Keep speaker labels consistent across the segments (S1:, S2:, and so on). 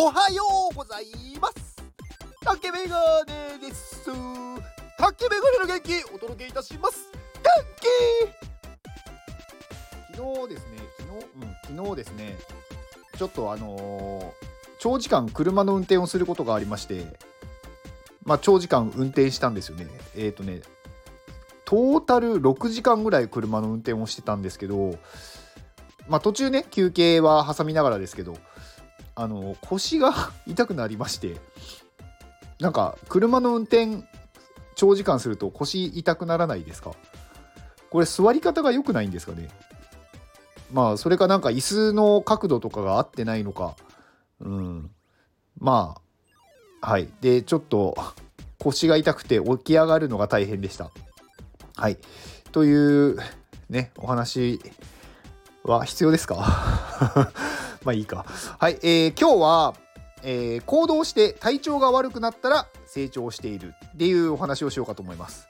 S1: おはようございます。竹メガネです。竹メガネの元気お届けいたします。元気!昨日ですね昨日うん昨日ですねちょっとあのー、長時間車の運転をすることがありましてまあ長時間運転したんですよね。えっ、ー、とねトータル6時間ぐらい車の運転をしてたんですけどまあ途中ね休憩は挟みながらですけどあの腰が痛くなりましてなんか車の運転長時間すると腰痛くならないですか？これ座り方が良くないんですかね？まあそれかなんか椅子の角度とかが合ってないのか。うん。まあはい。でちょっと腰が痛くて起き上がるのが大変でした。はい。というねお話は必要ですか？まあいいか。はい、えー、今日は、えー、行動して体調が悪くなったら成長しているっていうお話をしようかと思います。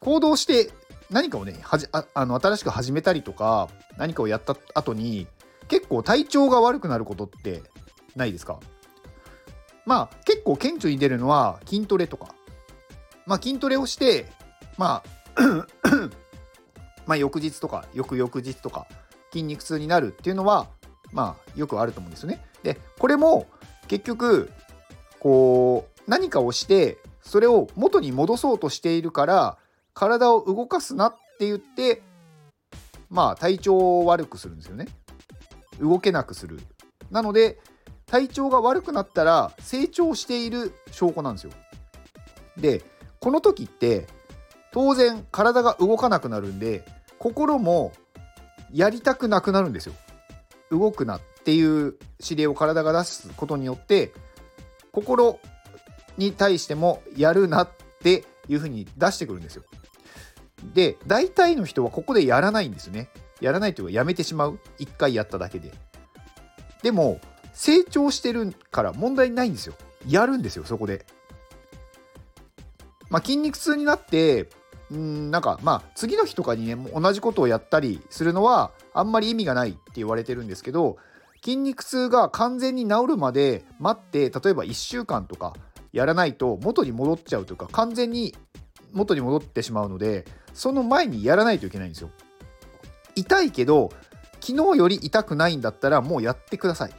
S1: 行動して何かをねはじああの新しく始めたりとか何かをやった後に結構体調が悪くなることってないですか？まあ結構顕著に出るのは筋トレとかまあ筋トレをしてまあ まあ翌日とか翌々日とか筋肉痛になるっていうのはまあよくあると思うんですよね。でこれも結局こう何かをしてそれを元に戻そうとしているから体を動かすなって言ってまあ体調を悪くするんですよね。動けなくする。なので体調が悪くなったら成長している証拠なんですよ。でこの時って当然体が動かなくなるんで心もやりたくなくなるんですよ。動くなっていう指令を体が出すことによって心に対してもやるなっていうふうに出してくるんですよ。で大体の人はここでやらないんですね。やらないというかやめてしまう一回やっただけで。でも成長してるから問題ないんですよ。やるんですよそこで。まあ、筋肉痛になってうんなんかまあ次の日とかにね同じことをやったりするのはあんまり意味がないって言われてるんですけど筋肉痛が完全に治るまで待って例えば1週間とかやらないと元に戻っちゃうというか完全に元に戻ってしまうのでその前にやらないといけないんですよ。痛いけど昨日より痛くないんだったらもうやってください。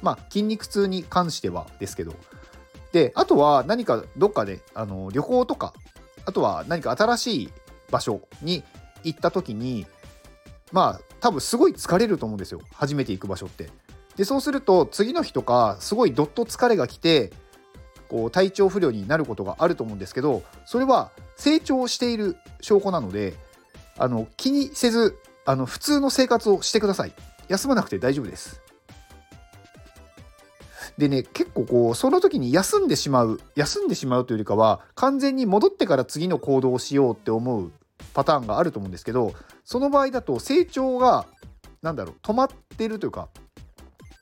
S1: まあ筋肉痛に関してはですけど。であとは何かどっかであの旅行とかあとは何か新しい場所に行った時にまあ多分すごい疲れると思うんですよ。初めて行く場所って。でそうすると次の日とかすごいどっと疲れが来てこう体調不良になることがあると思うんですけどそれは成長している証拠なのであの気にせずあの普通の生活をしてください。休まなくて大丈夫です。でね結構こうその時に休んでしまう休んでしまうというよりかは完全に戻ってから次の行動をしようって思うパターンがあると思うんですけどその場合だと成長が何だろう止まってるというか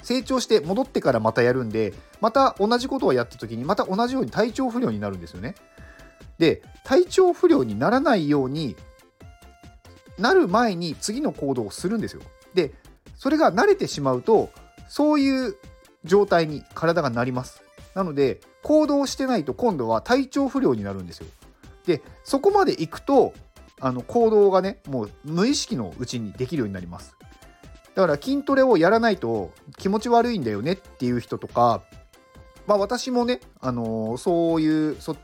S1: 成長して戻ってからまたやるんでまた同じことをやった時にまた同じように体調不良になるんですよね。で体調不良にならないようになる前に次の行動をするんですよ。でそれが慣れてしまうとそういう状態に体がなります。なので行動してないと今度は体調不良になるんですよ。でそこまで行くとあの行動がねもう無意識のうちにできるようになります。だから筋トレをやらないと気持ち悪いんだよねっていう人とかまあ私もね、あのー、そういうそ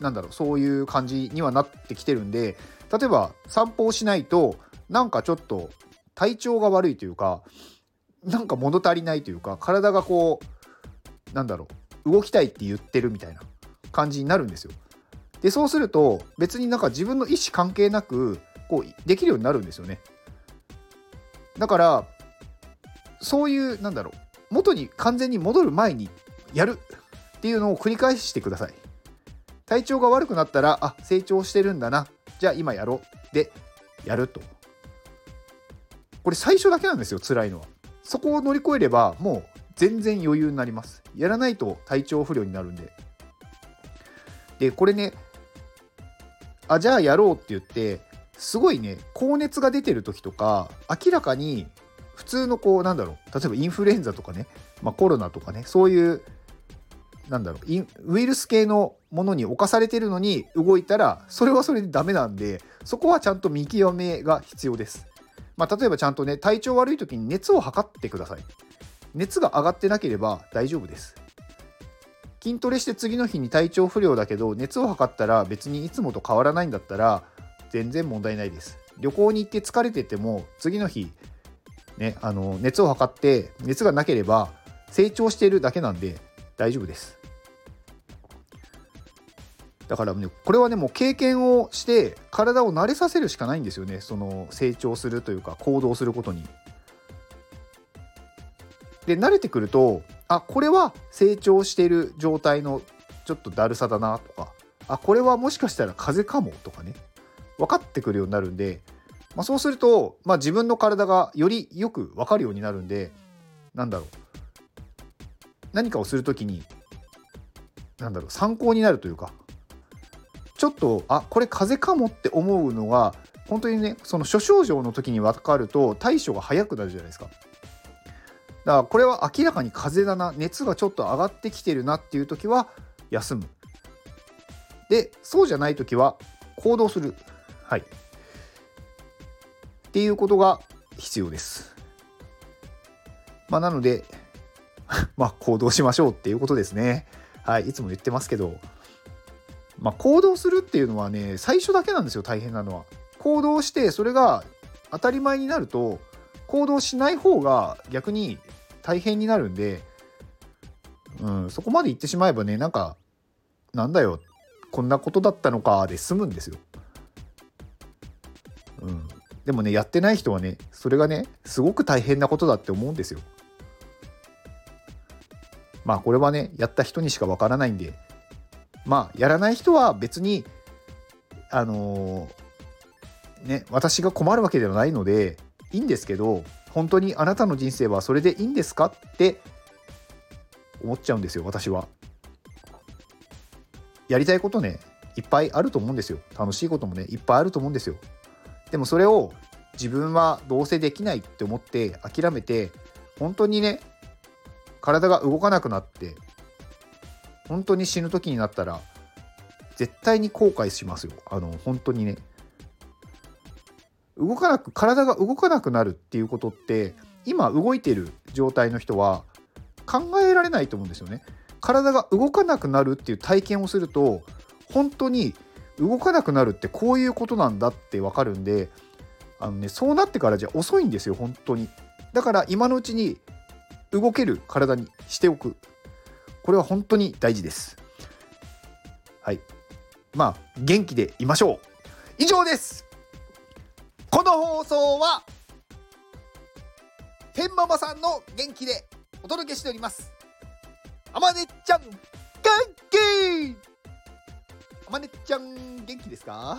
S1: なんだろうそういう感じにはなってきてるんで例えば散歩をしないとなんかちょっと体調が悪いというかなんか物足りないというか体がこうなんだろう動きたいって言ってるみたいな感じになるんですよ。でそうすると別になんか自分の意思関係なくこうできるようになるんですよね。だからそういうなんだろう元に完全に戻る前にやるっていうのを繰り返してください。体調が悪くなったらあ成長してるんだなじゃあ今やろうでやると。これ最初だけなんですよ辛いのは。そこを乗り越えればもう全然余裕になりますやらないと体調不良になるんででこれねあじゃあやろうって言ってすごいね高熱が出てる時とか明らかに普通のこうなんだろう例えばインフルエンザとかね、まあ、コロナとかねそういうなんだろうウイルス系のものに侵されてるのに動いたらそれはそれでダメなんでそこはちゃんと見極めが必要です。まあ、例えばちゃんとね体調悪い時に熱を測ってください。熱が上がってなければ大丈夫です。筋トレして次の日に体調不良だけど熱を測ったら別にいつもと変わらないんだったら全然問題ないです。旅行に行って疲れてても次の日、ね、あの熱を測って熱がなければ成長しているだけなんで大丈夫です。だからねこれはねもう経験をして体を慣れさせるしかないんですよね。その成長するというか行動することに。で慣れてくるとあこれは成長している状態のちょっとだるさだなとかあこれはもしかしたら風邪かもとかね。分かってくるようになるんで、まあ、そうすると、まあ、自分の体がよりよく分かるようになるんでなんだろう。何かをする時になんだろう参考になるというかちょっとあこれ風邪かもって思うのが本当にねその諸症状の時に分かると対処が早くなるじゃないですか。だからこれは明らかに風邪だな熱がちょっと上がってきてるなっていう時は休む。でそうじゃない時は行動する。はい。っていうことが必要です。まあ、なので まあ行動しましょうっていうことですね。はい、いつも言ってますけど、まあ、行動するっていうのはね最初だけなんですよ大変なのは。行動してそれが当たり前になると行動しない方が逆に大変になるんで、うん、そこまで言ってしまえばねなんかなんだよこんなことだったのかで済むんですよ。うん、でもねやってない人はねそれがねすごく大変なことだって思うんですよ。まあこれはねやった人にしかわからないんでまあやらない人は別にあのー、ね私が困るわけではないのでいいんですけど本当にあなたの人生はそれでいいんですかって思っちゃうんですよ私は。やりたいことねいっぱいあると思うんですよ楽しいこともねいっぱいあると思うんですよ。でもそれを自分はどうせできないって思って諦めて本当にね体が動かなくなって本当に死ぬ時になったら絶対に後悔しますよ。あの本当にね。動かなく体が動かなくなるっていうことって今動いてる状態の人は考えられないと思うんですよね。体が動かなくなるっていう体験をすると本当に動かなくなるってこういうことなんだって分かるんであのねそうなってからじゃ遅いんですよ本当に。だから今のうちに動ける体にしておく。これは本当に大事です。はい。まあ、元気でいましょう。以上です。この放送は、天ママさんの元気でお届けしております。あまねちゃん、元気あまねちゃん、元気ですか?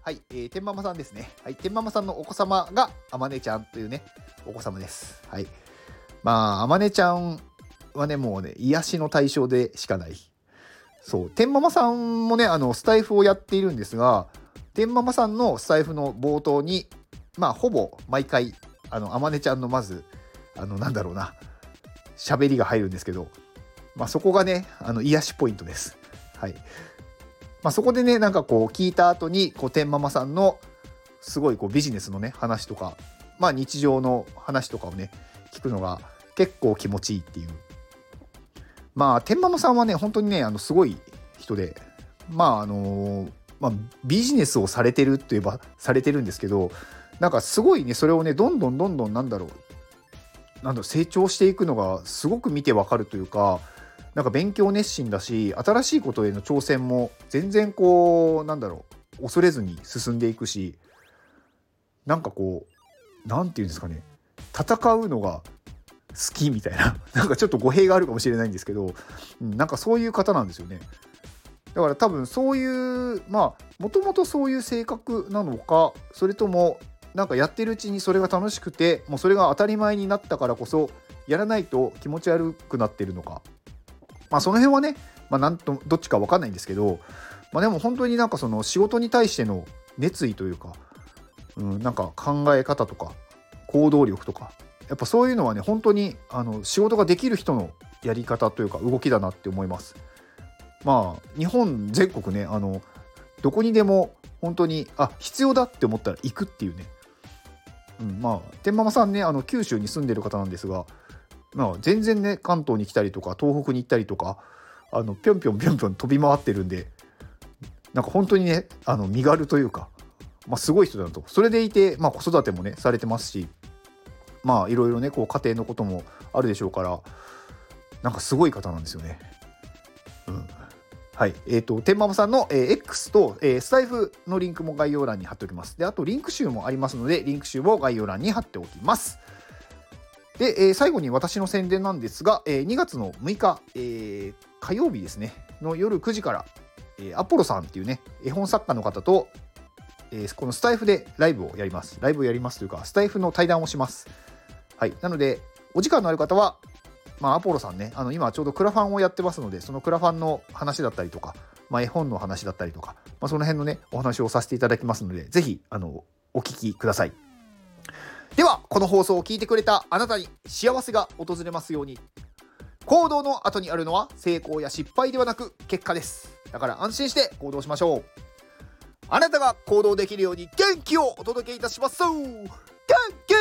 S1: はい、えー、天ママさんですね。はい、天ママさんのお子様があまねちゃんというね、お子様です。はい。まあ、あまねちゃんはね、もうね、癒しの対象でしかない。そう、天ママさんもね、あの、スタイフをやっているんですが、天ママさんのスタイフの冒頭に、まあ、ほぼ毎回、あの、あまねちゃんのまず、あの、なんだろうな、喋りが入るんですけど、まあ、そこがね、あの、癒しポイントです。はい。まあ、そこでね、なんかこう、聞いた後に、こう、天ママさんの、すごいこうビジネスのね、話とか、まあ、日常の話とかをね、聞くのが結構気持ちいいっていうまあ天ママさんはね本当にねあのすごい人でまああのまあ、ビジネスをされてるといえばされてるんですけどなんかすごいねそれをねどんどんどんどんなんだろうなんだろう成長していくのがすごく見てわかるというかなんか勉強熱心だし新しいことへの挑戦も全然こうなんだろう恐れずに進んでいくしなんかこう何て言うんですかね戦うのが好きみたいな なんかちょっと語弊があるかもしれないんですけど、うん、なんかそういう方なんですよね。だから多分そういうまあもともとそういう性格なのかそれともなんかやってるうちにそれが楽しくてもうそれが当たり前になったからこそやらないと気持ち悪くなってるのかまあその辺はね、まあ、なんとどっちか分かんないんですけど、まあ、でも本当になんかその仕事に対しての熱意というか、うん、なんか考え方とか行動力とかやっぱそういうのはね本当にあの仕事ができる人のやり方というか動きだなって思います。まあ日本全国ねあのどこにでも本当にあ必要だって思ったら行くっていうね、うん、まあ天ママさんねあの九州に住んでる方なんですが、まあ、全然ね関東に来たりとか東北に行ったりとかあのぴょんぴょんぴょんぴょん飛び回ってるんでなんか本当にねあの身軽というか、まあ、すごい人だと。それでいて、まあ、子育てもねされてますしまあいろいろねこう家庭のこともあるでしょうからなんかすごい方なんですよね。うん、はい。えっ、ー、と、天ママさんの、えー、X と、えー、スタイフのリンクも概要欄に貼っておきます。で、あとリンク集もありますので、リンク集も概要欄に貼っておきます。で、えー、最後に私の宣伝なんですが、えー、2月の6日、えー、火曜日ですね、の夜9時から、えー、アポロさんっていうね、絵本作家の方と、えー、このスタイフでライブをやります。ライブをやりますというか、スタイフの対談をします。はい。なので、お時間のある方は、まあ、アポロさんね、あの今ちょうどクラファンをやってますので、そのクラファンの話だったりとか、まあ、絵本の話だったりとか、まあ、その辺のね、お話をさせていただきますので、ぜひ、あの、お聞きください。では、この放送を聞いてくれたあなたに幸せが訪れますように。行動の後にあるのは成功や失敗ではなく結果です。だから安心して行動しましょう。あなたが行動できるように元気をお届けいたします。元気